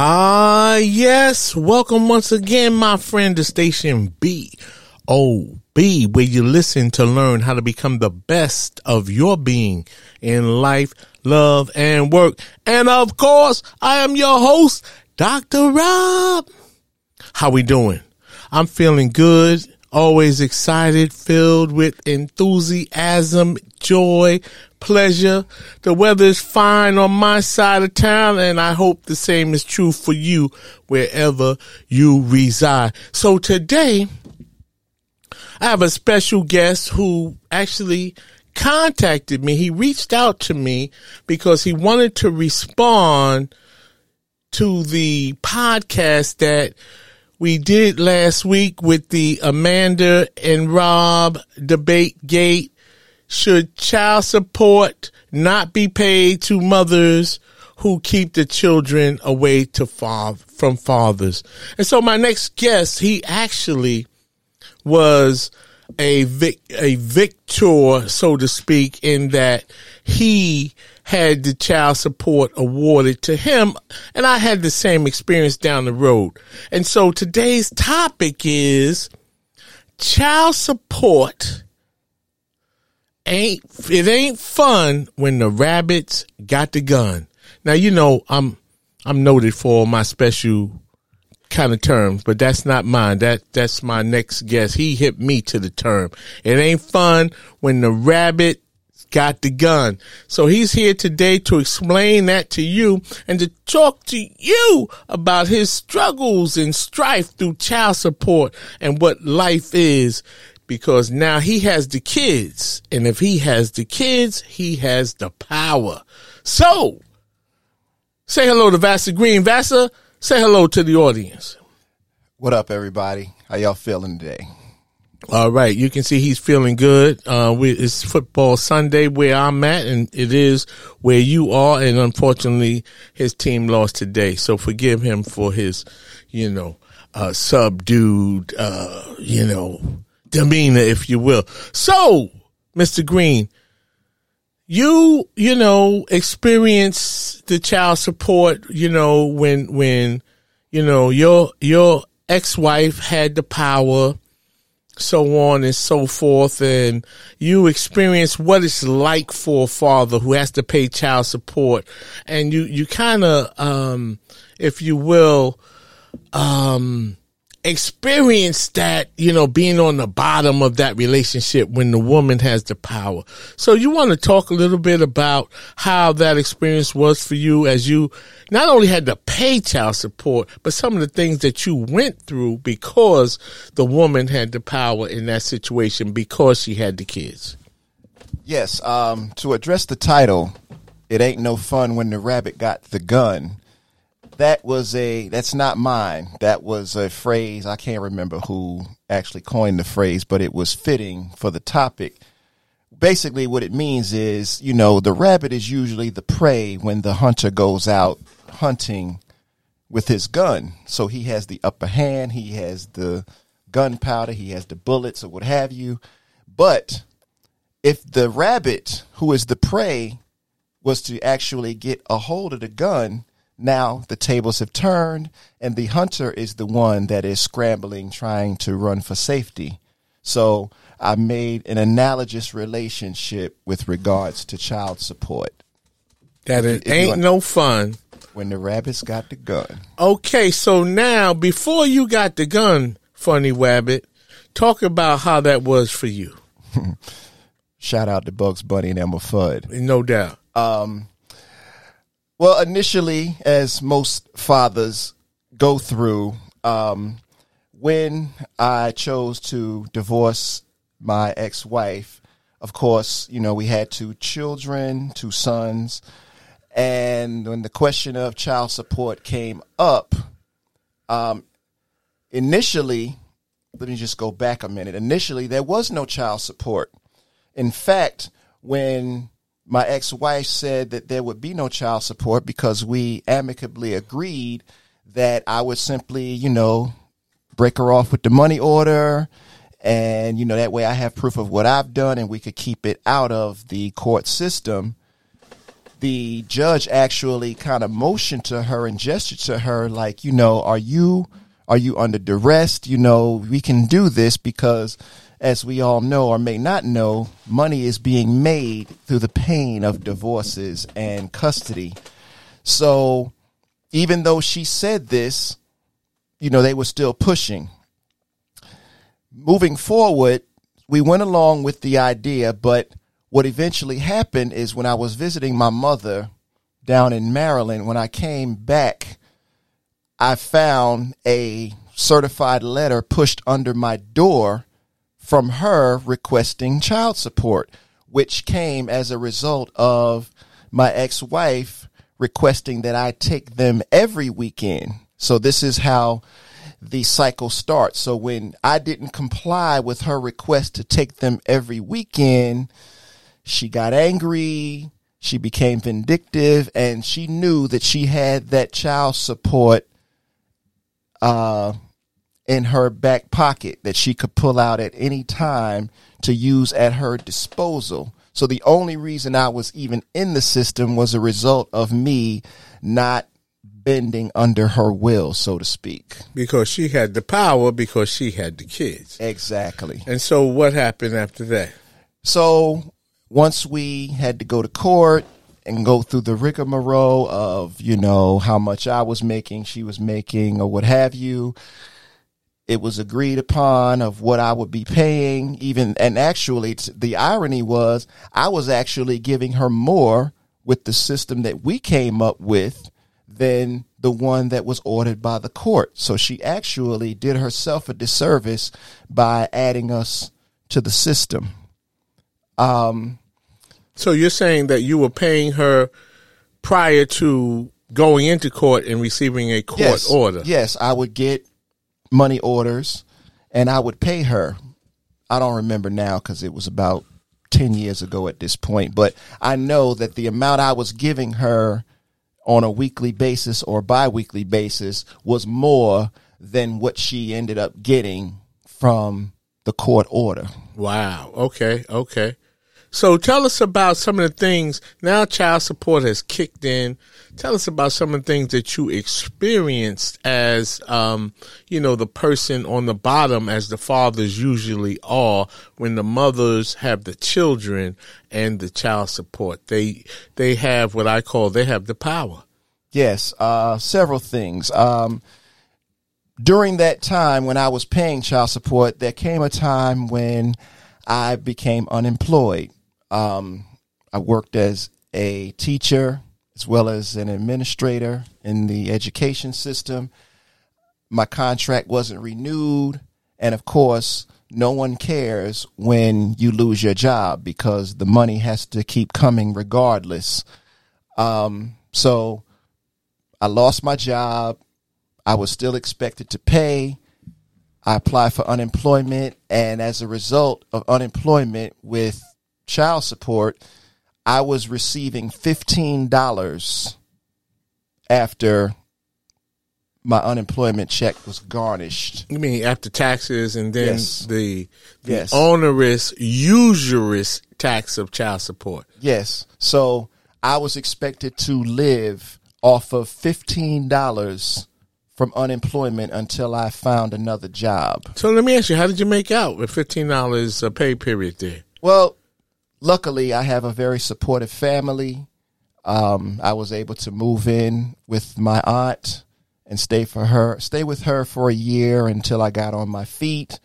Ah, yes. Welcome once again, my friend, to station B O B, where you listen to learn how to become the best of your being in life, love, and work. And of course, I am your host, Dr. Rob. How we doing? I'm feeling good always excited, filled with enthusiasm, joy, pleasure. The weather is fine on my side of town, and I hope the same is true for you wherever you reside. So today, I have a special guest who actually contacted me. He reached out to me because he wanted to respond to the podcast that we did last week with the Amanda and Rob debate gate. Should child support not be paid to mothers who keep the children away to fa- from fathers? And so my next guest, he actually was a vic- a victor, so to speak, in that he had the child support awarded to him and I had the same experience down the road. And so today's topic is child support ain't it ain't fun when the rabbits got the gun. Now you know I'm I'm noted for my special kind of terms, but that's not mine. That that's my next guest. He hit me to the term. It ain't fun when the rabbit got the gun. So he's here today to explain that to you and to talk to you about his struggles and strife through child support and what life is because now he has the kids. And if he has the kids, he has the power. So say hello to Vassar Green. Vassar, say hello to the audience. What up, everybody? How y'all feeling today? All right, you can see he's feeling good. Uh, we, it's football Sunday where I'm at, and it is where you are. And unfortunately, his team lost today, so forgive him for his, you know, uh, subdued, uh, you know, demeanor, if you will. So, Mr. Green, you, you know, experience the child support, you know, when, when, you know, your, your ex-wife had the power so on and so forth. And you experience what it's like for a father who has to pay child support. And you, you kind of, um, if you will, um, experience that, you know, being on the bottom of that relationship when the woman has the power. So you want to talk a little bit about how that experience was for you as you not only had to pay child support, but some of the things that you went through because the woman had the power in that situation because she had the kids. Yes, um, to address the title, it ain't no fun when the rabbit got the gun that was a that's not mine. That was a phrase I can't remember who actually coined the phrase, but it was fitting for the topic. Basically, what it means is, you know, the rabbit is usually the prey when the hunter goes out hunting with his gun. So he has the upper hand, he has the gunpowder, he has the bullets or what have you. But if the rabbit, who is the prey, was to actually get a hold of the gun, now the tables have turned and the hunter is the one that is scrambling trying to run for safety so i made an analogous relationship with regards to child support that it ain't no fun When the rabbits got the gun. Okay, so now before you got the gun, Funny Wabbit, talk about how that was for you. Shout out to Bugs Bunny and Elmer Fudd. No doubt. Um, Well, initially, as most fathers go through, um, when I chose to divorce my ex wife, of course, you know, we had two children, two sons. And when the question of child support came up, um, initially, let me just go back a minute. Initially, there was no child support. In fact, when my ex wife said that there would be no child support because we amicably agreed that I would simply, you know, break her off with the money order. And, you know, that way I have proof of what I've done and we could keep it out of the court system. The judge actually kind of motioned to her and gestured to her like, you know, are you are you under duress? You know, we can do this because as we all know or may not know, money is being made through the pain of divorces and custody. So even though she said this, you know, they were still pushing. Moving forward, we went along with the idea, but what eventually happened is when I was visiting my mother down in Maryland, when I came back, I found a certified letter pushed under my door from her requesting child support, which came as a result of my ex wife requesting that I take them every weekend. So this is how the cycle starts. So when I didn't comply with her request to take them every weekend, she got angry, she became vindictive, and she knew that she had that child support uh, in her back pocket that she could pull out at any time to use at her disposal. So the only reason I was even in the system was a result of me not bending under her will, so to speak. Because she had the power because she had the kids. Exactly. And so what happened after that? So once we had to go to court and go through the rigmarole of, you know, how much I was making, she was making, or what have you, it was agreed upon of what I would be paying. Even, and actually, t- the irony was I was actually giving her more with the system that we came up with than the one that was ordered by the court. So she actually did herself a disservice by adding us to the system. Um, So you're saying that you were paying her prior to going into court and receiving a court yes, order. Yes, I would get money orders and I would pay her. I don't remember now because it was about 10 years ago at this point, but I know that the amount I was giving her on a weekly basis or bi weekly basis was more than what she ended up getting from the court order. Wow. Okay. Okay. So tell us about some of the things now child support has kicked in. Tell us about some of the things that you experienced as, um, you know, the person on the bottom as the fathers usually are when the mothers have the children and the child support. They, they have what I call, they have the power. Yes, uh, several things. Um, during that time when I was paying child support, there came a time when I became unemployed. Um, I worked as a teacher as well as an administrator in the education system. My contract wasn't renewed. And of course, no one cares when you lose your job because the money has to keep coming regardless. Um, so I lost my job. I was still expected to pay. I applied for unemployment, and as a result of unemployment with child support, I was receiving $15 after my unemployment check was garnished. You mean after taxes and then Yes. the, the Yes. onerous, usurious tax of child support? Yes. So I was expected to live off of $15 from unemployment until I found another job. So let me ask you, how did you make out with fifteen dollars a pay period there? Well, luckily, I have a very supportive family. Um, I was able to move in with my aunt and stay for her, stay with her for a year until I got on my feet.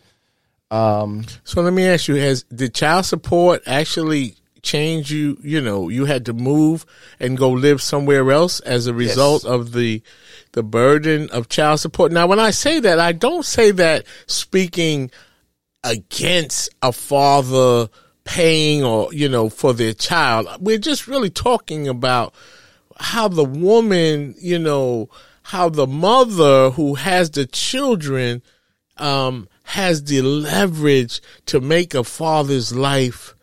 Um, so let me ask you: Has did child support actually change you? You know, you had to move and go live somewhere else as a result yes. of the the burden of child support. Now, when I say that, I don't say that speaking against a father paying or you know for their child. We're just really talking about how the woman, you know, how the mother who has the children um, has the leverage to make a father's life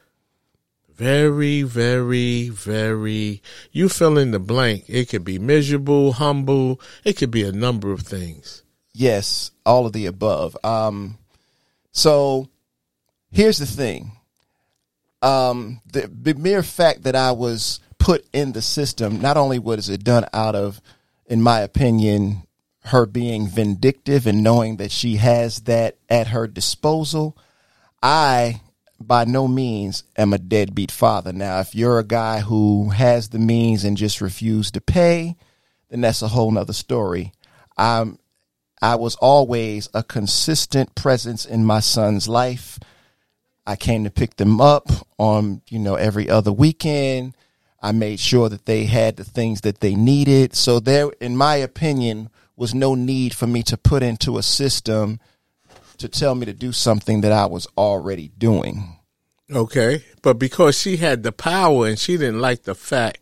very, very, very, you fill in the blank. It could be miserable, humble. It could be a number of things. Yes, all of the above. Um, so here's the thing. Um, the, the mere fact that I was put in the system, not only was it done out of, in my opinion, her being vindictive and knowing that she has that at her disposal, I by no means am a deadbeat father. Now, if you're a guy who has the means and just refuse to pay, then that's a whole nother story. I'm, I was always a consistent presence in my son's life. I came to pick them up on, you know, every other weekend. I made sure that they had the things that they needed. So there, in my opinion, was no need for me to put into a system to tell me to do something that I was already doing. Okay. But because she had the power and she didn't like the fact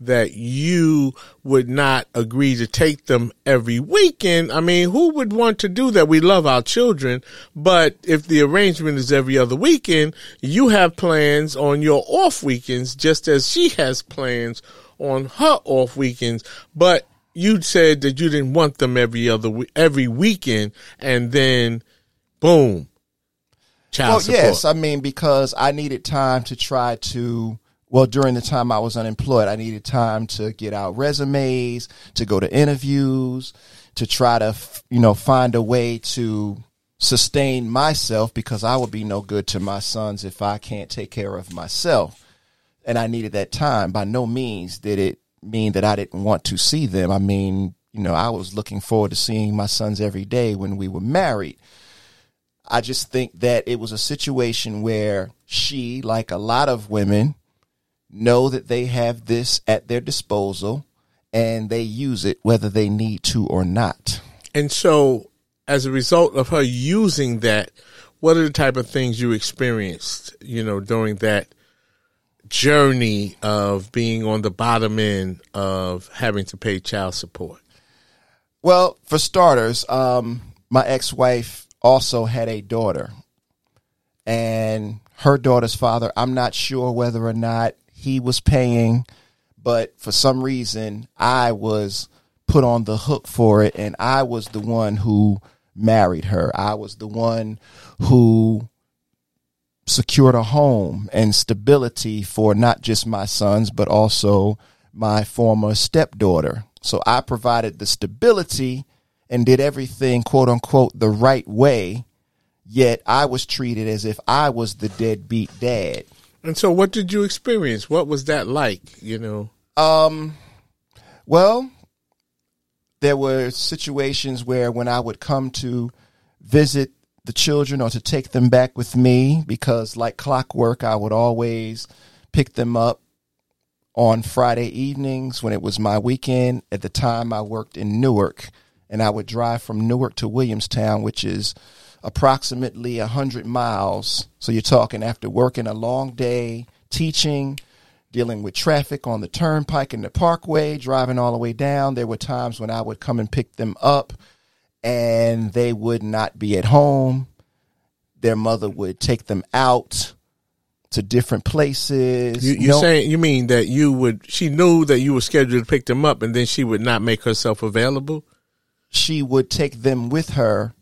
that you would not agree to take them every weekend. I mean, who would want to do that? We love our children, but if the arrangement is every other weekend, you have plans on your off weekends, just as she has plans on her off weekends. But you said that you didn't want them every other every weekend, and then boom, child well, support. yes, I mean because I needed time to try to. Well, during the time I was unemployed, I needed time to get out resumes, to go to interviews, to try to, you know, find a way to sustain myself because I would be no good to my sons if I can't take care of myself. And I needed that time. By no means did it mean that I didn't want to see them. I mean, you know, I was looking forward to seeing my sons every day when we were married. I just think that it was a situation where she, like a lot of women, know that they have this at their disposal and they use it whether they need to or not. And so, as a result of her using that, what are the type of things you experienced, you know, during that journey of being on the bottom end of having to pay child support? Well, for starters, um, my ex wife also had a daughter. And her daughter's father, I'm not sure whether or not he was paying, but for some reason, I was put on the hook for it. And I was the one who married her. I was the one who secured a home and stability for not just my sons, but also my former stepdaughter. So I provided the stability and did everything quote unquote the right way, yet I was treated as if I was the deadbeat dad. And so what did you experience? What was that like, you know? Um well, there were situations where when I would come to visit the children or to take them back with me because like clockwork I would always pick them up on Friday evenings when it was my weekend. At the time I worked in Newark and I would drive from Newark to Williamstown, which is approximately 100 miles. So you're talking after working a long day, teaching, dealing with traffic on the turnpike and the parkway, driving all the way down. There were times when I would come and pick them up and they would not be at home. Their mother would take them out to different places. You, you're saying you mean that you would? She knew that you were scheduled to pick them up, and then she would not make herself available she would take them with her.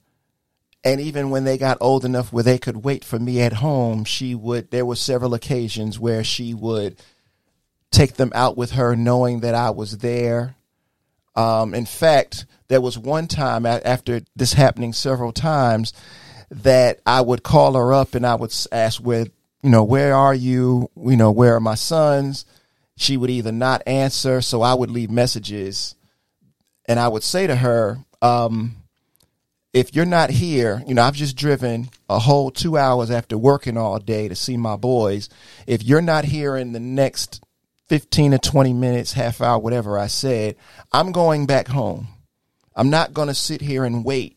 And even when they got old enough where they could wait for me at home, she would, there were several occasions where she would take them out with her knowing that I was there. Um, in fact, there was one time after this happening several times that I would call her up and I would ask where, you know, where are you? You know, where are my sons? she would either not answer, so I would leave messages, and I would say to her, um, "If you're not here, you know, I've just driven a whole two hours after working all day to see my boys. If you're not here in the next 15 to 20 minutes, half hour, whatever I said, I'm going back home. I'm not going to sit here and wait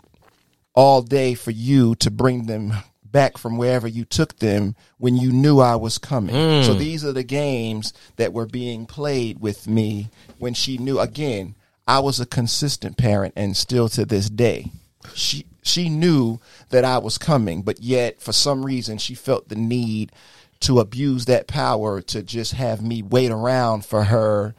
all day for you to bring them back from wherever you took them when you knew I was coming. Mm. So these are the games that were being played with me when she knew again, I was a consistent parent and still to this day. She she knew that I was coming, but yet for some reason she felt the need to abuse that power to just have me wait around for her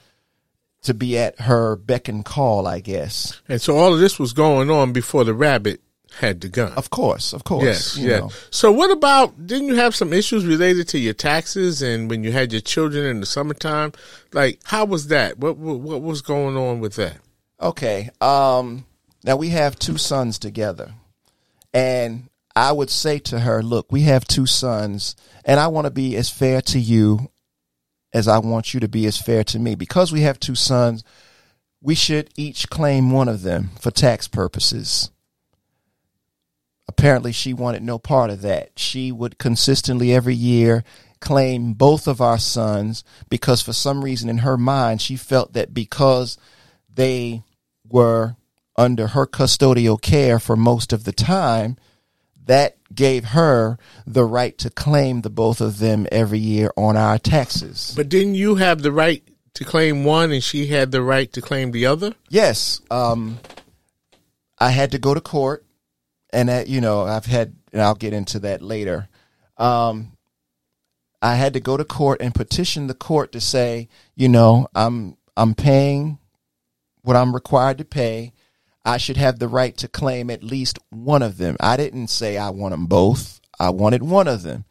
to be at her beck and call, I guess. And so all of this was going on before the rabbit had the gun. Of course, of course. Yes, you yeah. know. So what about, didn't you have some issues related to your taxes and when you had your children in the summertime? Like, how was that? What, what, what was going on with that? Okay. Um, now we have two sons together. And I would say to her, look, we have two sons, and I want to be as fair to you as I want you to be as fair to me. Because we have two sons, we should each claim one of them for tax purposes. Apparently, she wanted no part of that. She would consistently every year claim both of our sons because for some reason in her mind, she felt that because they were under her custodial care for most of the time, that gave her the right to claim the both of them every year on our taxes. But didn't you have the right to claim one and she had the right to claim the other? Yes, um, I had to go to court, and that you know I've had, and I'll get into that later. Um, I had to go to court and petition the court to say, you know, I'm I'm paying what I'm required to pay. I should have the right to claim at least one of them. I didn't say I want them both. I wanted one of them,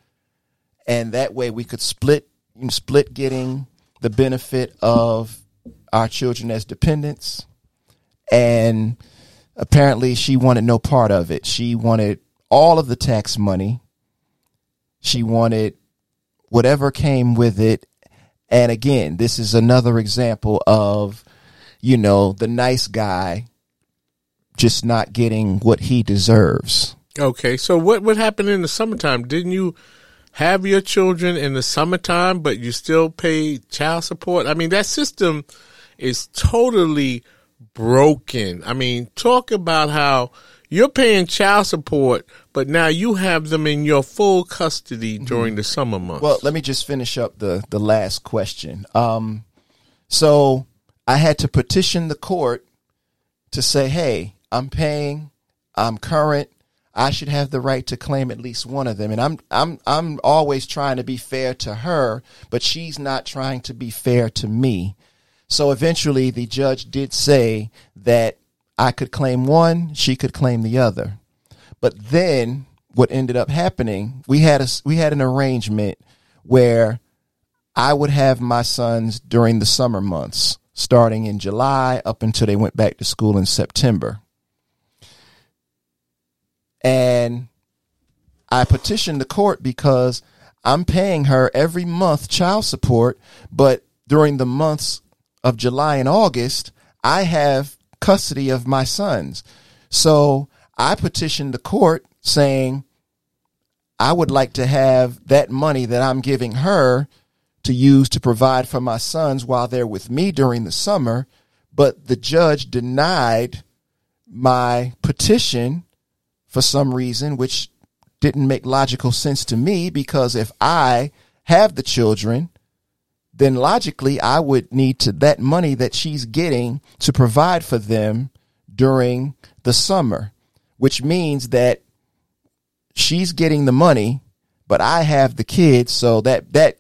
and that way we could split split getting the benefit of our children as dependents. And apparently, she wanted no part of it. She wanted all of the tax money. She wanted whatever came with it. And again, this is another example of, you know, the nice guy just not getting what he deserves. Okay, so what what happened in the summertime? Didn't you have your children in the summertime, but you still pay child support? I mean, that system is totally broken. I mean, talk about how you're paying child support, but now you have them in your full custody during the summer months. Well, let me just finish up the the last question. Um, so I had to petition the court to say, "Hey, I'm paying, I'm current. I should have the right to claim at least one of them." And I'm I'm I'm always trying to be fair to her, but she's not trying to be fair to me. So eventually, the judge did say that I could claim one, she could claim the other. But then what ended up happening, we had a we had an arrangement where I would have my sons during the summer months, starting in July up until they went back to school in September. And I petitioned the court because I'm paying her every month child support, but during the months of July and August, I have custody of my sons. So I petitioned the court saying I would like to have that money that I'm giving her to use to provide for my sons while they're with me during the summer. But the judge denied my petition for some reason, which didn't make logical sense to me because if I have the children, then logically I would need to that money that she's getting to provide for them during the summer, which means that she's getting the money, but I have the kids, so that that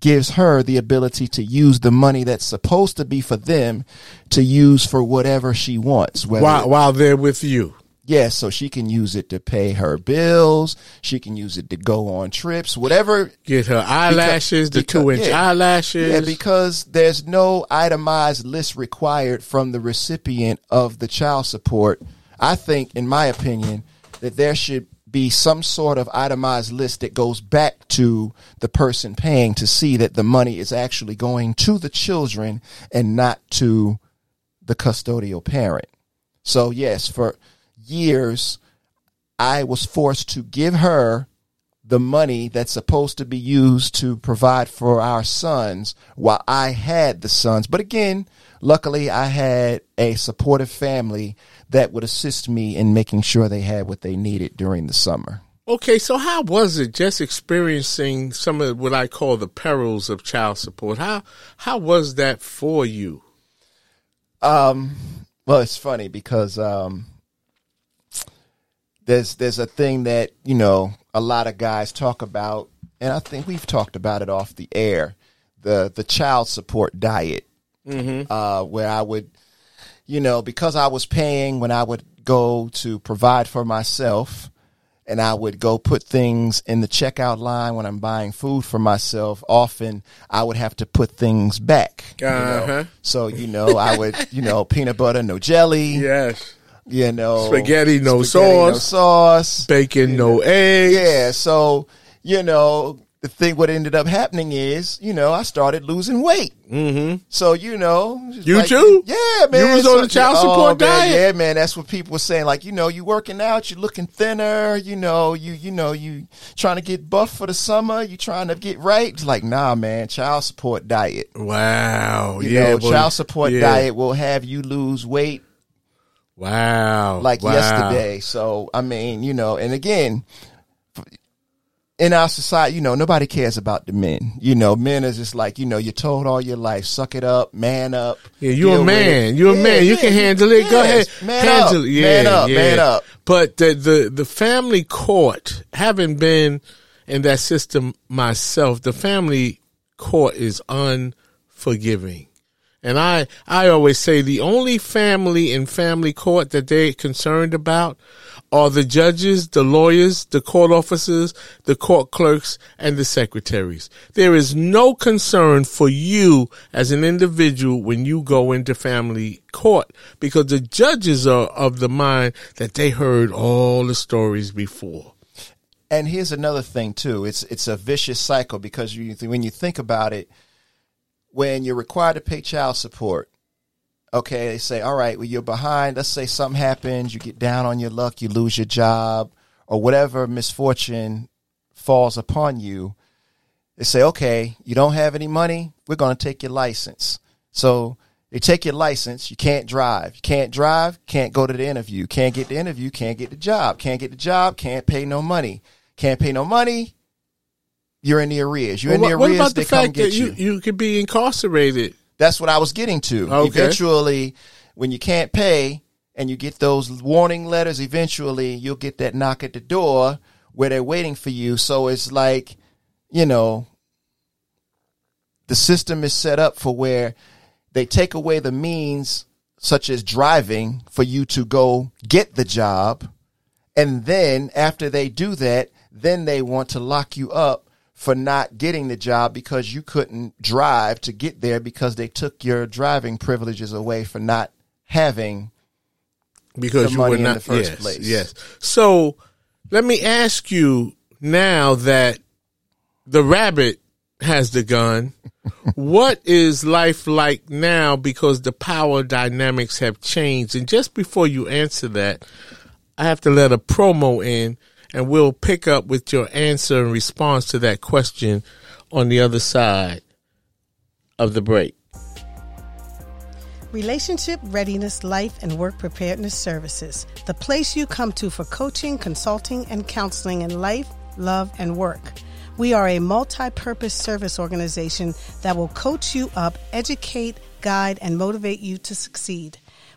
gives her the ability to use the money that's supposed to be for them to use for whatever she wants. While while they're with you. Yes, so she can use it to pay her bills. She can use it to go on trips, whatever. Get her eyelashes, the because- two inch yeah. eyelashes. Yeah, because there's no itemized list required from the recipient of the child support. I think, in my opinion, that there should be some sort of itemized list that goes back to the person paying to see that the money is actually going to the children and not to the custodial parent. So yes, for years I was forced to give her the money that's supposed to be used to provide for our sons while I had the sons. But again, luckily I had a supportive family that would assist me in making sure they had what they needed during the summer. Okay, so how was it just experiencing some of what I call the perils of child support? How how was that for you? Um, well, it's funny because um, there's there's a thing that you know a lot of guys talk about, and I think we've talked about it off the air the the child support diet, mm-hmm. uh, where I would, you know, because I was paying when I would go to provide for myself, and I would go put things in the checkout line when I'm buying food for myself. Often I would have to put things back. Uh-huh. know? So you know, I would, you know, peanut butter, no jelly. Yes you know, spaghetti, no spaghetti, sauce, no sauce, bacon, no eggs. Yeah, so you know, the thing what ended up happening is, you know, I started losing weight. Mm-hmm. So you know, you like, too, yeah, man. You was on the child support oh, diet, man, yeah, man. That's what people were saying. Like, you know, you working out, you looking thinner. You know, you you know, you trying to get buff for the summer. You trying to get right. It's like, nah, man. Child support diet. Wow. You yeah. Know, child support yeah. diet will have you lose weight Wow. Like wow. yesterday. So, I mean, you know, and again, in our society, you know, nobody cares about the men. You know, men is just like, you know, you're told all your life, suck it up, man up. Yeah, you're a man. You're yeah, a man. You can handle it. Yes. Go ahead. Man handle up. it. Yeah, man up. Yeah. Man up. But the, the, the family court, having been in that system myself, the family court is unforgiving. And I, I always say the only family in family court that they're concerned about are the judges, the lawyers, the court officers, the court clerks, and the secretaries. There is no concern for you as an individual when you go into family court because the judges are of the mind that they heard all the stories before. And here's another thing too. It's it's a vicious cycle because you when you think about it, when you're required to pay child support, okay, they say, all right, well, you're behind. Let's say something happens, you get down on your luck, you lose your job, or whatever misfortune falls upon you. They say, okay, you don't have any money, we're going to take your license. So they take your license, you can't drive. You can't drive, can't go to the interview. Can't get the interview, can't get the job. Can't get the job, can't pay no money. Can't pay no money, you're in the arrears. You're well, in the what, arrears. What about the fact that you, you could be incarcerated? That's what I was getting to. Okay. Eventually, when you can't pay and you get those warning letters, eventually you'll get that knock at the door where they're waiting for you. So it's like, you know, the system is set up for where they take away the means such as driving for you to go get the job. And then after they do that, then they want to lock you up for not getting the job because you couldn't drive to get there because they took your driving privileges away for not having because you were not in the first yes, place. Yes. So let me ask you now that the rabbit has the gun. what is life like now because the power dynamics have changed? And just before you answer that, I have to let a promo in and we'll pick up with your answer and response to that question on the other side of the break. Relationship Readiness Life and Work Preparedness Services, the place you come to for coaching, consulting, and counseling in life, love, and work. We are a multi purpose service organization that will coach you up, educate, guide, and motivate you to succeed.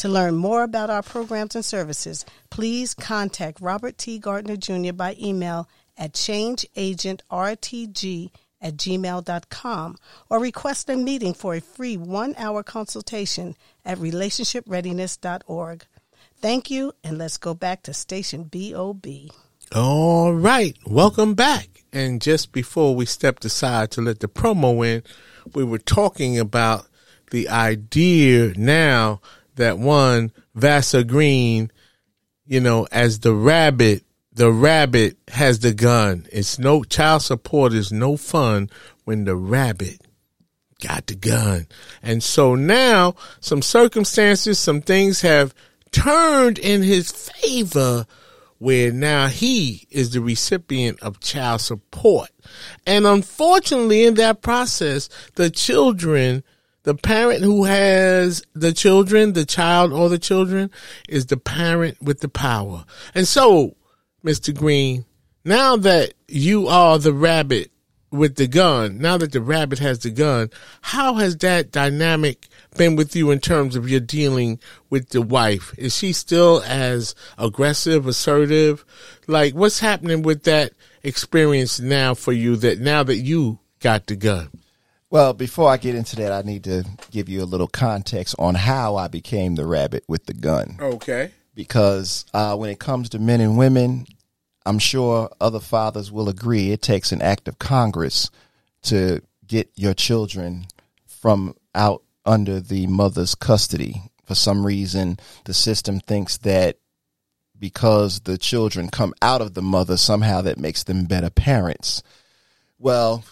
To learn more about our programs and services, please contact Robert T. Gardner Jr. by email at changeagentrtg at gmail.com or request a meeting for a free one hour consultation at relationshipreadiness.org. Thank you, and let's go back to station BOB. All right, welcome back. And just before we stepped aside to let the promo in, we were talking about the idea now that one Vassar Green, you know, as the rabbit, the rabbit has the gun. It's no child support is no fun when the rabbit got the gun. And so now some circumstances, some things have turned in his favor where now he is the recipient of child support. And unfortunately, in that process, the children, the parent who has the children, the child or the children, is the parent with the power. And so, Mr. Green, now that you are the rabbit with the gun, now that the rabbit has the gun, how has that dynamic been with you in terms of your dealing with the wife? Is she still as aggressive, assertive? Like, what's happening with that experience now for you that now that you got the gun? Well, before I get into that, I need to give you a little context on how I became the rabbit with the gun. Okay. Because uh, when it comes to men and women, I'm sure other fathers will agree it takes an act of Congress to get your children from out under the mother's custody. For some reason, the system thinks that because the children come out of the mother, somehow that makes them better parents. Well,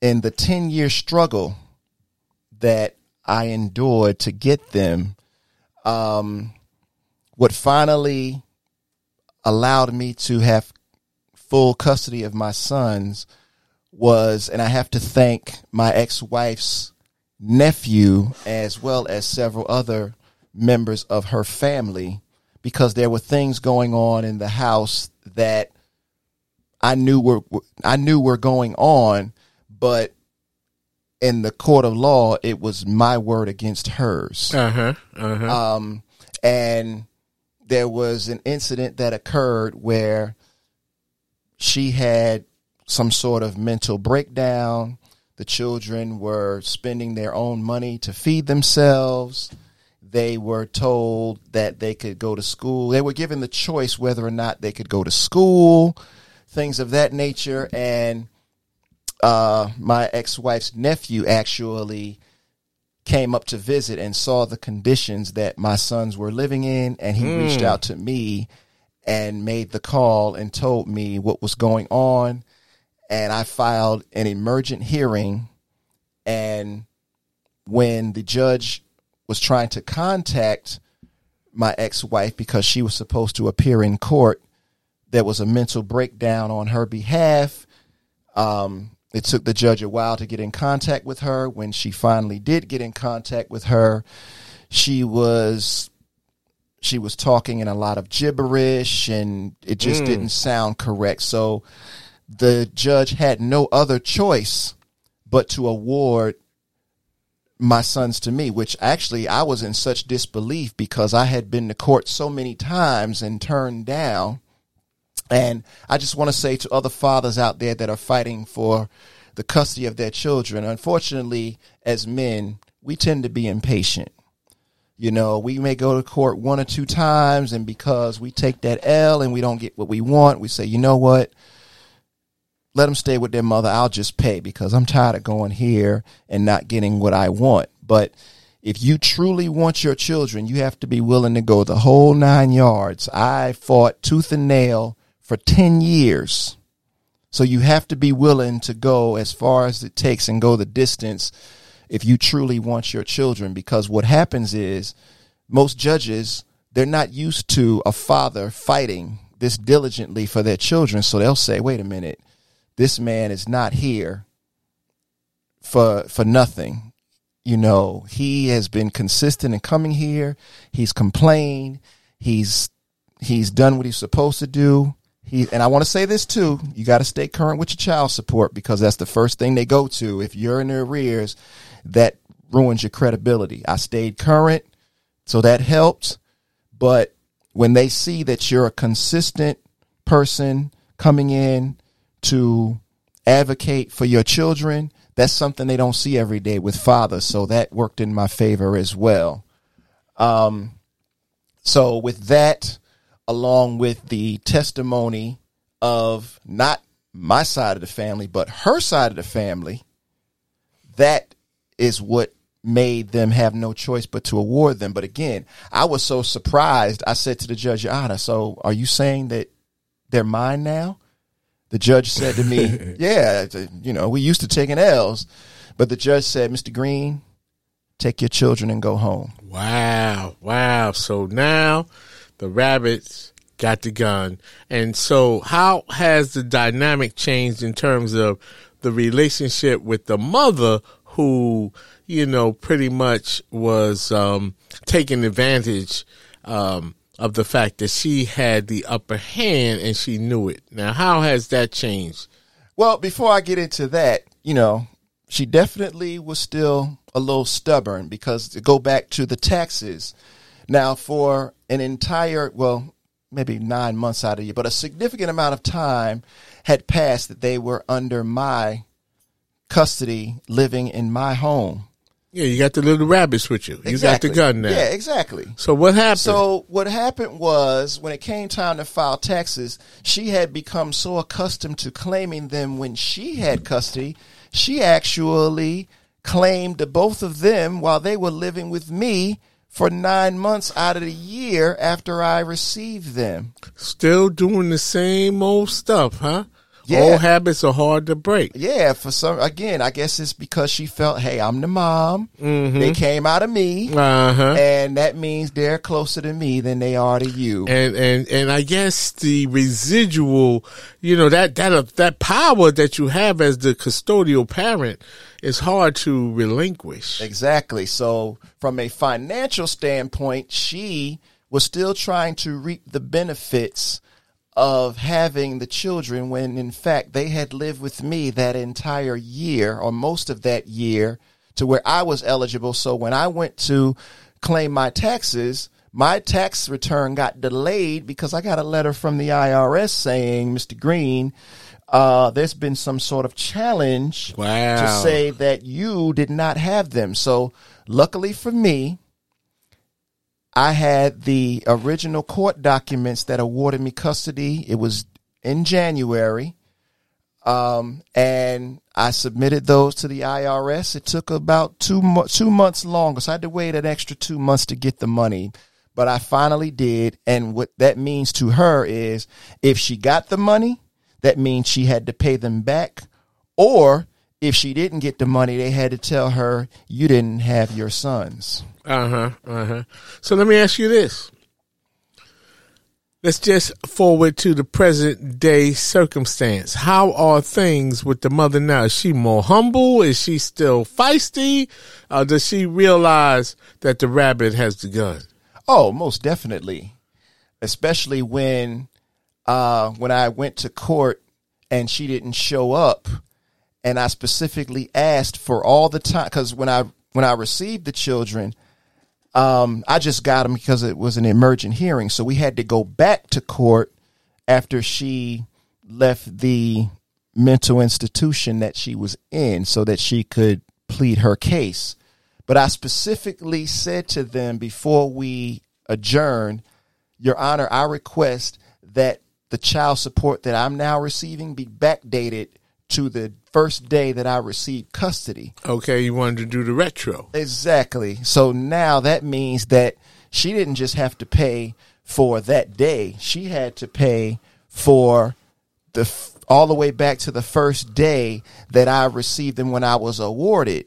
in the 10 year struggle that I endured to get them, um, what finally allowed me to have full custody of my sons was, and I have to thank my ex wife's nephew as well as several other members of her family because there were things going on in the house that I knew were I knew were going on, but in the court of law, it was my word against hers. Uh huh. Uh huh. Um, and there was an incident that occurred where she had some sort of mental breakdown. The children were spending their own money to feed themselves. They were told that they could go to school. They were given the choice whether or not they could go to school, things of that nature. And uh, my ex wife's nephew actually came up to visit and saw the conditions that my sons were living in. And he mm. reached out to me and made the call and told me what was going on. And I filed an emergent hearing. And when the judge was trying to contact my ex wife because she was supposed to appear in court, there was a mental breakdown on her behalf. Um, it took the judge a while to get in contact with her. When she finally did get in contact with her, she was she was talking in a lot of gibberish and it just mm. didn't sound correct. So the judge had no other choice but to award my sons to me, which actually I was in such disbelief because I had been to court so many times and turned down. And I just want to say to other fathers out there that are fighting for the custody of their children, unfortunately, as men, we tend to be impatient. You know, we may go to court one or two times, and because we take that L and we don't get what we want, we say, you know what? Let them stay with their mother. I'll just pay because I'm tired of going here and not getting what I want. But if you truly want your children, you have to be willing to go the whole nine yards. I fought tooth and nail for 10 years. So you have to be willing to go as far as it takes and go the distance if you truly want your children. Because what happens is most judges they're not used to a father fighting this diligently for their children. So they'll say wait a minute this man is not here for for nothing. You know he has been consistent in coming here. He's complained. He's he's done what he's supposed to do he, and I want to say this too. You got to stay current with your child support because that's the first thing they go to. If you're in the arrears, that ruins your credibility. I stayed current, so that helped. But when they see that you're a consistent person coming in to advocate for your children, that's something they don't see every day with fathers. So that worked in my favor as well. Um, so with that, along with the testimony of not my side of the family, but her side of the family, that is what made them have no choice but to award them. But again, I was so surprised. I said to the judge, Your Honor, so are you saying that they're mine now? The judge said to me, Yeah, you know, we used to taking L's. But the judge said, Mr. Green, take your children and go home. Wow. Wow. So now the rabbits got the gun. And so how has the dynamic changed in terms of the relationship with the mother who, you know, pretty much was um, taking advantage um, of the fact that she had the upper hand and she knew it. Now, how has that changed? Well, before I get into that, you know, she definitely was still a little stubborn because to go back to the taxes. Now, for an entire, well, maybe nine months out of the year, but a significant amount of time had passed that they were under my custody living in my home. Yeah, you got the little rabbits with you. You got the gun now. Yeah, exactly. So what happened? So what happened was when it came time to file taxes, she had become so accustomed to claiming them when she had custody, she actually claimed both of them while they were living with me for nine months out of the year after I received them. Still doing the same old stuff, huh? Yeah. Old habits are hard to break. Yeah, for some again, I guess it's because she felt, hey, I'm the mom. Mm-hmm. They came out of me, Uh huh. and that means they're closer to me than they are to you. And and and I guess the residual, you know, that that uh, that power that you have as the custodial parent is hard to relinquish. Exactly. So, from a financial standpoint, she was still trying to reap the benefits of having the children when, in fact, they had lived with me that entire year or most of that year to where I was eligible. So, when I went to claim my taxes, my tax return got delayed because I got a letter from the IRS saying, Mr. Green, uh, there's been some sort of challenge Wow. to say that you did not have them. So, luckily for me, I had the original court documents that awarded me custody. It was in January. Um, and I submitted those to the IRS. It took about two mo- two months longer, so I had to wait an extra two months to get the money. But I finally did, and what that means to her is, if she got the money, that means she had to pay them back, or if she didn't get the money, they had to tell her you didn't have your sons. Uh huh. Uh huh. So let me ask you this. Let's just forward to the present day circumstance. How are things with the mother now? Is she more humble? Is she still feisty? Uh, does she realize that the rabbit has the gun? Oh, most definitely. Especially when uh when I went to court and she didn't show up and I specifically asked for all the time cuz when I when I received the children um I just got them because it was an emergent hearing. So we had to go back to court after she left the mental institution that she was in so that she could plead her case. But I specifically said to them before we adjourned, Your Honor, I request that the child support that I'm now receiving be backdated to the first day that I received custody. Okay, you wanted to do the retro. Exactly. So now that means that she didn't just have to pay for that day, she had to pay for the f- all the way back to the first day that I received them when I was awarded.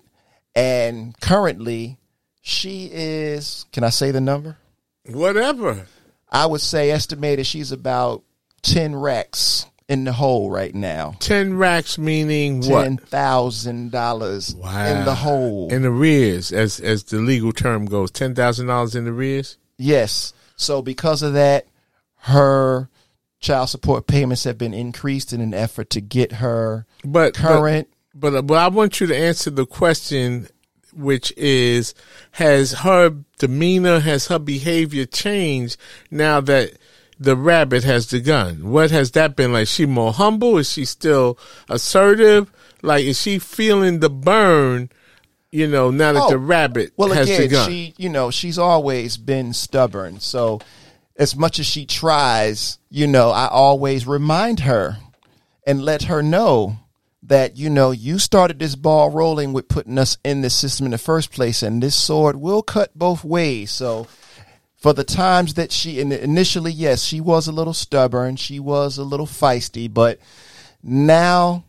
And currently, she is, can I say the number? Whatever. I would say estimated she's about 10 racks in the hole right now. 10 racks meaning what? $10,000 in the hole. In arrears, as as the legal term goes. $10,000 in arrears? Yes. So because of that, her child support payments have been increased in an effort to get her But current. But, but but I want you to answer the question, which is: Has her demeanor, has her behavior changed now that the rabbit has the gun? What has that been like? She more humble? Is she still assertive? Like, is she feeling the burn? You know, now that Oh, the rabbit Well, has the again, gun. she, you know, she's always been stubborn. So, as much as she tries, you know, I always remind her and let her know that, you know, you started this ball rolling with putting us in this system in the first place, and this sword will cut both ways. So, for the times that she initially, yes, she was a little stubborn, she was a little feisty, but now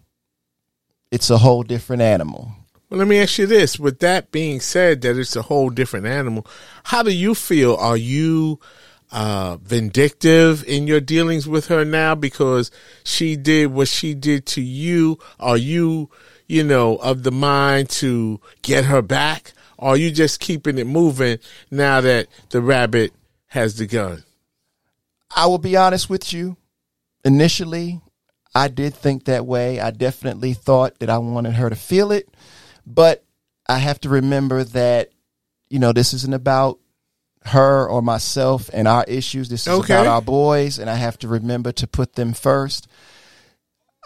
it's a whole different animal. Well, let me ask you this. With that being said, that it's a whole different animal, how do you feel? Are you uh, vindictive in your dealings with her now because she did what she did to you? Are you, you know, of the mind to get her back? Or are you just keeping it moving now that the rabbit has the gun? I will be honest with you. Initially, I did think that way. I definitely thought that I wanted her to feel it, but I have to remember that you know this isn't about her or myself and our issues. This is Okay. about our boys, and I have to remember to put them first.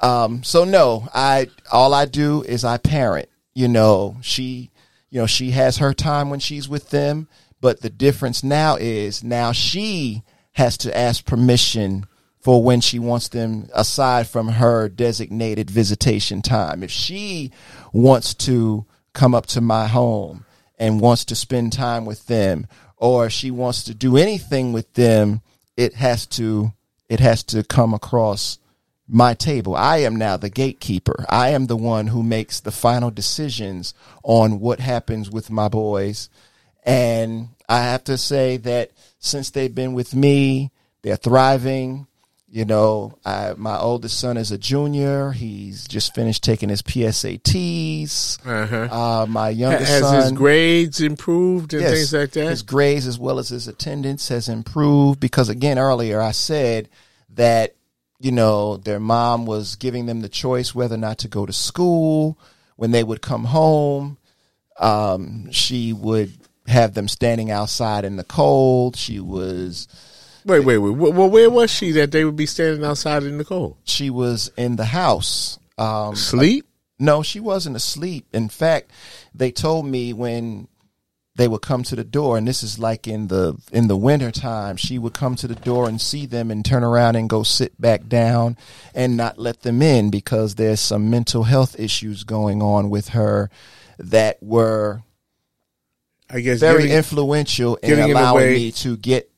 Um, so no, I all I do is I parent. You know, she, you know, she has her time when she's with them, but the difference now is now she has to ask permission for when she wants them aside from her designated visitation time. If she wants to come up to my home and wants to spend time with them or if she wants to do anything with them, it has to it has to come across my table. I am now the gatekeeper. I am the one who makes the final decisions on what happens with my boys. And I have to say that since they've been with me, they're thriving. You know, I, my oldest son is a junior. He's just finished taking his PSATs. Uh-huh. Uh, my youngest Has son, his grades improved and Yes, things like that? His grades as well as his attendance has improved because again earlier I said that you know their mom was giving them the choice whether or not to go to school. When they would come home, um, she would have them standing outside in the cold. She was wait, wait, wait. Well, where was she that they would be standing outside in the cold? she was in the house. Um, Sleep? No, she wasn't asleep. In fact, they told me when they would come to the door, and this is like in the in the winter time, she would come to the door and see them and turn around and go sit back down and not let them in because there's some mental health issues going on with her that were I guess very giving- influential in allowing me to get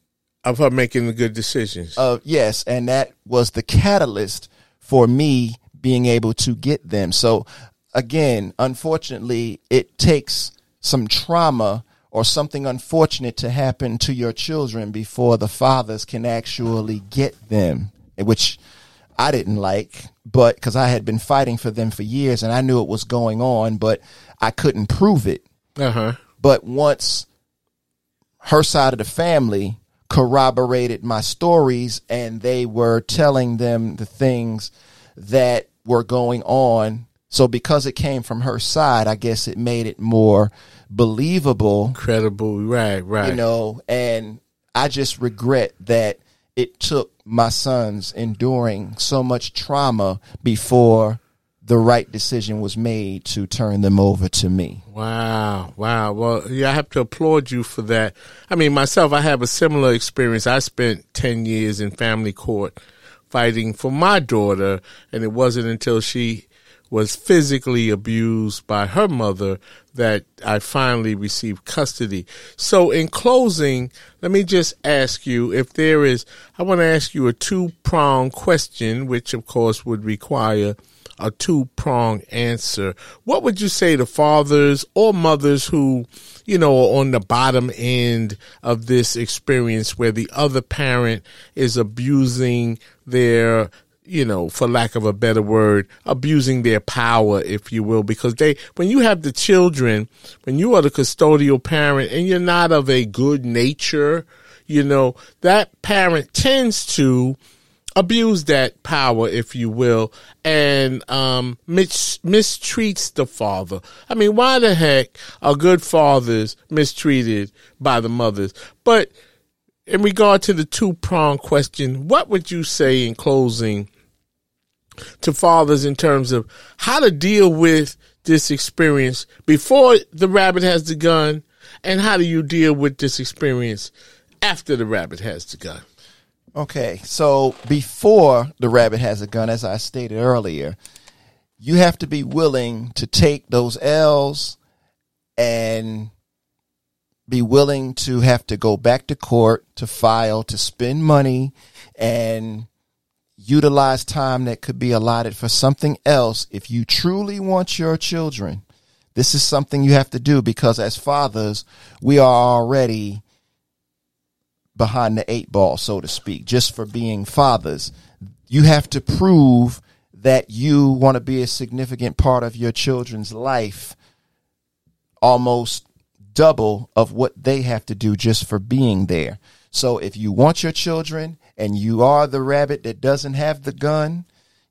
of her making the good decisions. uh, yes, and that was the catalyst for me being able to get them. So again, unfortunately, it takes some trauma or something unfortunate to happen to your children before the fathers can actually get them, which I didn't like, but because I had been fighting for them for years and I knew it was going on, but I couldn't prove it. Uh huh. But once her side of the family corroborated my stories and they were telling them the things that were going on. So because it came from her side, I guess it made it more believable, Credible. Right. Right. you know, and I just regret that it took my sons enduring so much trauma before the right decision was made to turn them over to me. Wow, wow. Well, yeah, I have to applaud you for that. I mean, myself, I have a similar experience. I spent 10 years in family court fighting for my daughter, and it wasn't until she was physically abused by her mother that I finally received custody. So in closing, let me just ask you if there is, I want to ask you a two prong question, which of course would require a two prong answer. What would you say to fathers or mothers who, you know, are on the bottom end of this experience where the other parent is abusing their you know, for lack of a better word, abusing their power, if you will, because they, when you have the children, when you are the custodial parent and you're not of a good nature, you know, that parent tends to abuse that power, if you will, and um, mis- mistreats the father. I mean, why the heck are good fathers mistreated by the mothers? But in regard to the two prong question, what would you say in closing to fathers in terms of how to deal with this experience before the rabbit has the gun, and how do you deal with this experience after the rabbit has the gun? Okay, so before the rabbit has a gun, as I stated earlier, you have to be willing to take those L's and be willing to have to go back to court to file, to spend money, and utilize time that could be allotted for something else if you truly want your children. This is something you have to do because as fathers, we are already behind the eight ball, so to speak, just for being fathers. You have to prove that you want to be a significant part of your children's life almost double of what they have to do just for being there. So if you want your children and you are the rabbit that doesn't have the gun,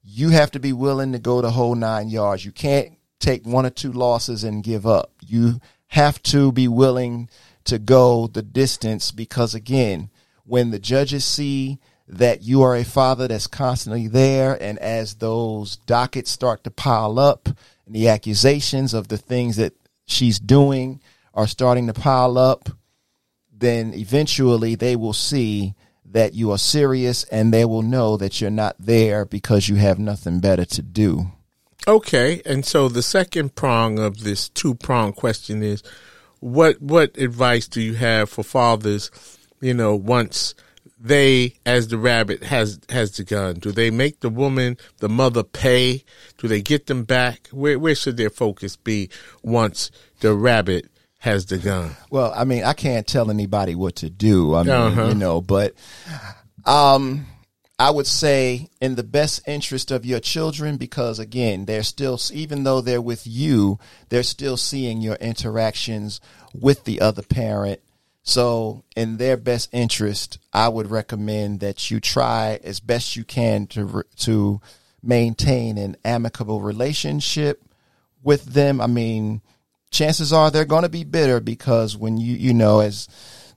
you have to be willing to go the whole nine yards. You can't take one or two losses and give up. You have to be willing to go the distance because again, when the judges see that you are a father that's constantly there and as those dockets start to pile up and the accusations of the things that she's doing are starting to pile up, then eventually they will see that you are serious and they will know that you're not there because you have nothing better to do. Okay, and so the second prong of this two prong question is what what advice do you have for fathers, you know, once they as the rabbit has has the gun? Do they make the woman, the mother pay? Do they get them back? Where where should their focus be once the rabbit has the gun? Well, I mean, I can't tell anybody what to do. I mean, uh-huh. you know, but um I would say in the best interest of your children because again, they're still even though they're with you, they're still seeing your interactions with the other parent. So, in their best interest, I would recommend that you try as best you can to to maintain an amicable relationship with them. I mean, chances are they're going to be bitter because when you you know as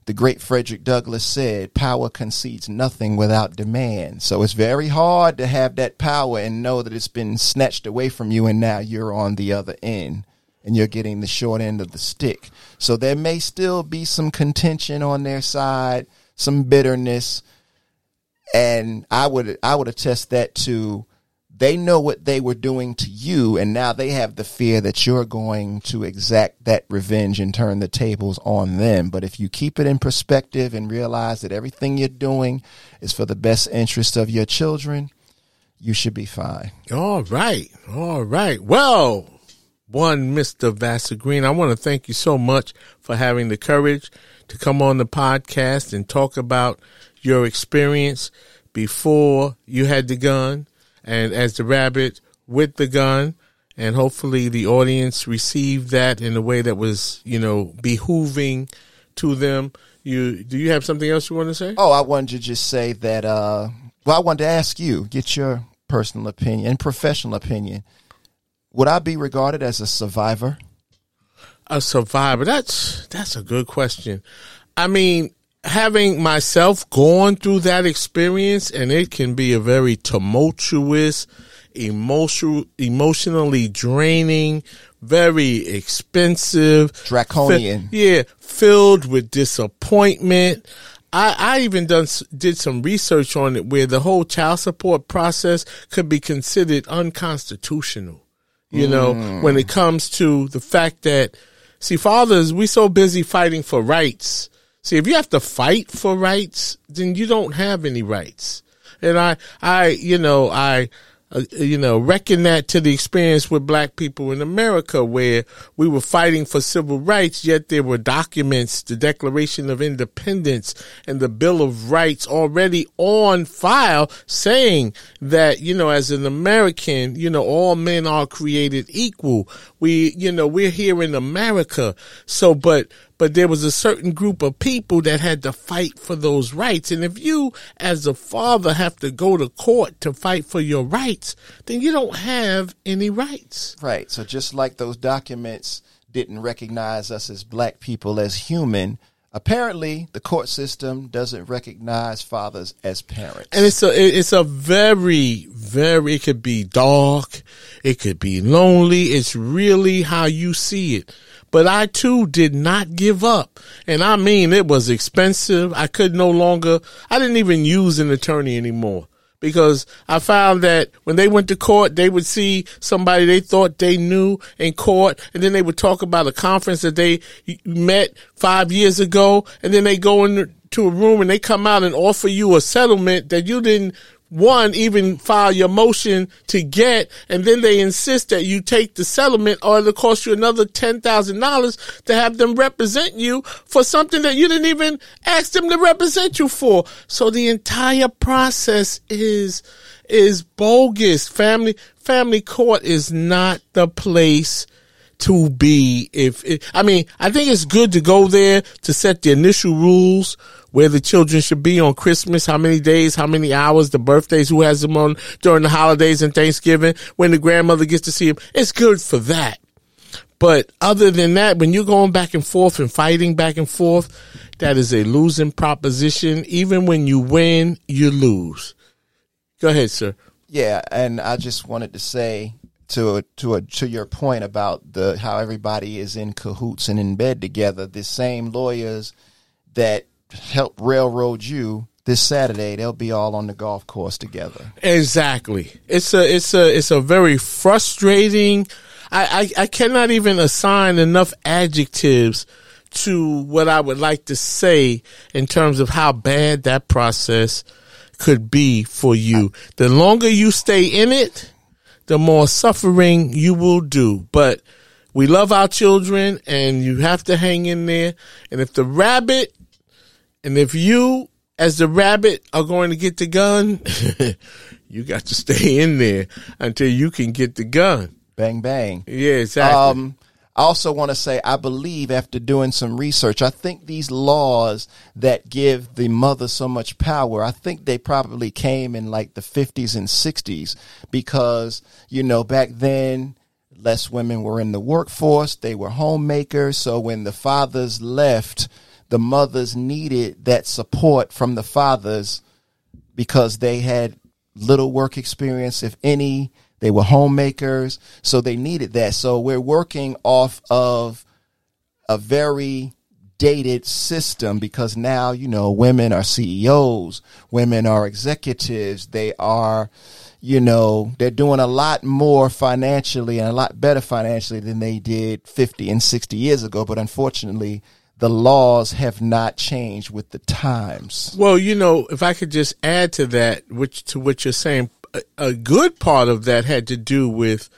the great Frederick Douglass said, power concedes nothing without demand. So it's very hard to have that power and know that it's been snatched away from you and now you're on the other end and you're getting the short end of the stick. So there may still be some contention on their side, some bitterness. And I would I would attest that to they know what they were doing to you, and now they have the fear that you're going to exact that revenge and turn the tables on them. But if you keep it in perspective and realize that everything you're doing is for the best interest of your children, you should be fine. All right. All right. Well, one Mr. Vassar Green, I want to thank you so much for having the courage to come on the podcast and talk about your experience before you had the gun and as the rabbit with the gun and hopefully the audience received that in a way that was you know behooving to them. You do you have something else you want to say? Oh i wanted to just say that uh well i wanted to ask you get your personal opinion and professional opinion. Would i be regarded as a survivor? A survivor? That's that's a good question. I mean having myself gone through that experience and it can be a very tumultuous emotional emotionally draining very expensive draconian fi- yeah filled with disappointment I, I even done did some research on it where the whole child support process could be considered unconstitutional. You mm. know, when it comes to the fact that, see, fathers, we so busy fighting for rights See, if you have to fight for rights, then you don't have any rights. And I, I, you know, I, uh, you know, reckon that to the experience with black people in America where we were fighting for civil rights, yet there were documents, the Declaration of Independence and the Bill of Rights already on file saying that, you know, as an American, you know, all men are created equal. We, you know, we're here in America. So, but, but there was a certain group of people that had to fight for those rights. And if you, as a father, have to go to court to fight for your rights, then you don't have any rights. Right. So just like those documents didn't recognize us as black people as human, apparently the court system doesn't recognize fathers as parents. And it's a it's a very very it could be dark, it could be lonely. It's really how you see it. But I too did not give up. And I mean it was expensive. I could no longer I didn't even use an attorney anymore because I found that when they went to court, they would see somebody they thought they knew in court, and then they would talk about a conference that they met five years ago, and then they go into a room and they come out and offer you a settlement that you didn't one even file your motion to get, and then they insist that you take the settlement, or it'll cost you another ten thousand dollars to have them represent you for something that you didn't even ask them to represent you for. So the entire process is is bogus. Family family court is not the place to be if it, I mean, I think it's good to go there to set the initial rules where the children should be on Christmas, how many days, how many hours, the birthdays, who has them on during the holidays and Thanksgiving, when the grandmother gets to see them. It's good for that. But other than that, when you're going back and forth and fighting back and forth, that is a losing proposition. Even when you win, you lose. Go ahead, sir. Yeah, and I just wanted to say to to a, to your point about the how everybody is in cahoots and in bed together. The same lawyers that help railroad you this Saturday, they'll be all on the golf course together. Exactly. It's a it's a it's a very frustrating. I, I, I cannot even assign enough adjectives to what I would like to say in terms of how bad that process could be for you. The longer you stay in it, the more suffering you will do. But we love our children and you have to hang in there. And if the rabbit and if you, as the rabbit, are going to get the gun, you got to stay in there until you can get the gun. Bang, bang. Yeah, exactly. Um, I also want to say, I believe after doing some research, I think these laws that give the mother so much power, I think they probably came in like the 50s and 60s because, you know, back then, less women were in the workforce, they were homemakers. So when the fathers left, the mothers needed that support from the fathers because they had little work experience, if any. They were homemakers, so they needed that. So we're working off of a very dated system because now, you know, women are CEOs, women are executives, they are, you know, they're doing a lot more financially and a lot better financially than they did 50 and 60 years ago. But unfortunately, the laws have not changed with the times. Well, you know, if I could just add to that, which to what you're saying, a, a good part of that had to do with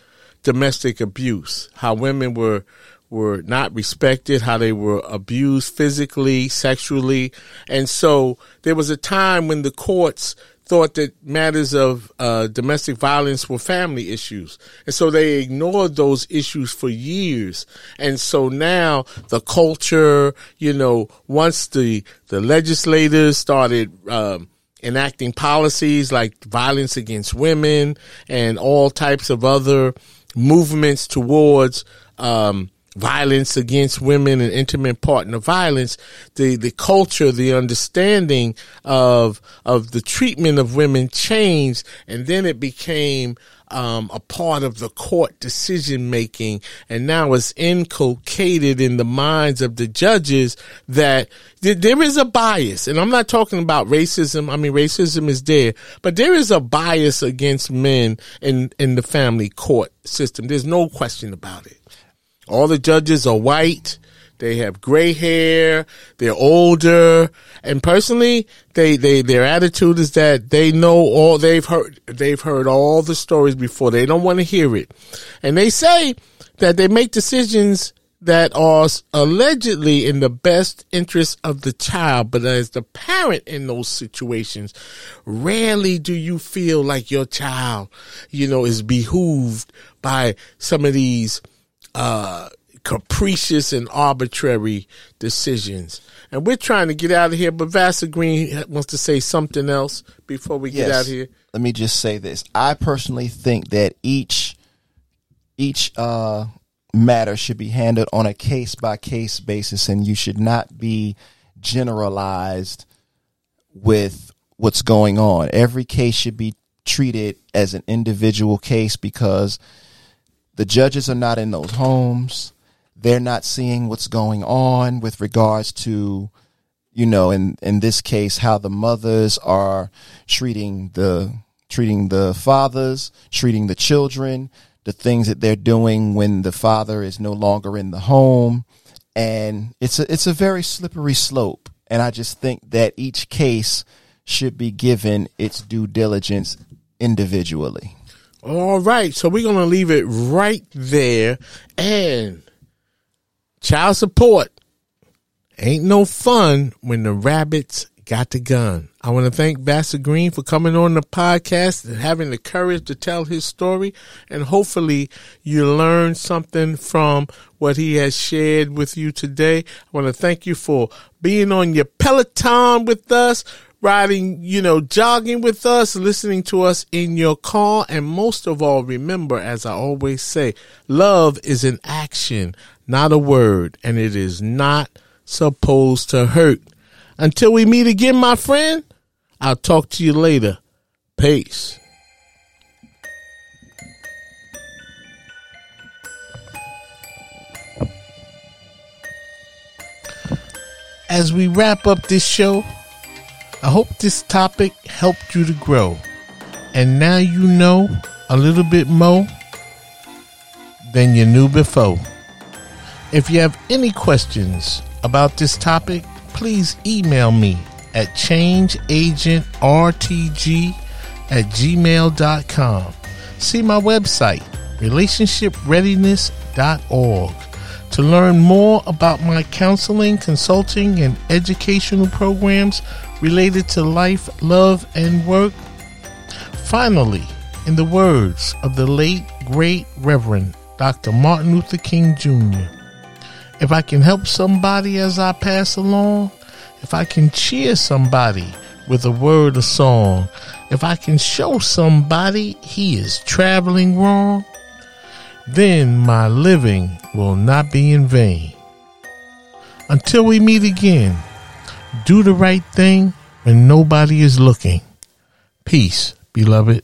domestic abuse, how women were were not respected, how they were abused physically, sexually. And so there was a time when the courts thought that matters of uh, domestic violence were family issues. And so they ignored those issues for years. And so now the culture, you know, once the, the legislators started, um, enacting policies like violence against women and all types of other movements towards, um, violence against women and intimate partner violence, the, the culture, the understanding of, of the treatment of women changed. And then it became, um, a part of the court decision making. And now it's inculcated in the minds of the judges that th- there is a bias. And I'm not talking about racism. I mean, racism is there, but there is a bias against men in, in the family court system. There's no question about it. All the judges are white. They have gray hair. They're older. And personally, they, they, their attitude is that they know all, they've heard, they've heard all the stories before. They don't want to hear it. And they say that they make decisions that are allegedly in the best interest of the child. But as the parent in those situations, rarely do you feel like your child, you know, is behooved by some of these uh, capricious and arbitrary decisions. And we're trying to get out of here, but Vassar Green wants to say something else before we yes. get out here. Let me just say this. I personally think that each each uh, matter should be handled on a case by case basis, and you should not be generalized with what's going on. Every case should be treated as an individual case because the judges are not in those homes. They're not seeing what's going on with regards to, you know, in, in this case, how the mothers are treating the, treating the fathers, treating the children, the things that they're doing when the father is no longer in the home. And it's a, it's a very slippery slope. And I just think that each case should be given its due diligence individually. All right, so we're gonna leave it right there. And child support ain't no fun when the rabbits got the gun. I want to thank Vassar Green for coming on the podcast and having the courage to tell his story. And hopefully you learned something from what he has shared with you today. I want to thank you for being on your Peloton with us, riding, you know, jogging with us, listening to us in your car. And most of all, remember, as I always say, love is an action, not a word, and it is not supposed to hurt. Until we meet again, my friend, I'll talk to you later. Peace. As we wrap up this show, I hope this topic helped you to grow. And now you know a little bit more than you knew before. If you have any questions about this topic, please email me at changeagentrtg at gmail.com. See my website, relationshipreadiness.org, to learn more about my counseling, consulting, and educational programs related to life, love, and work. Finally, in the words of the late, great Reverend Dr. Martin Luther King Jr., if I can help somebody as I pass along, if I can cheer somebody with a word or song, if I can show somebody he is traveling wrong, then my living will not be in vain. Until we meet again, do the right thing when nobody is looking. Peace, beloved.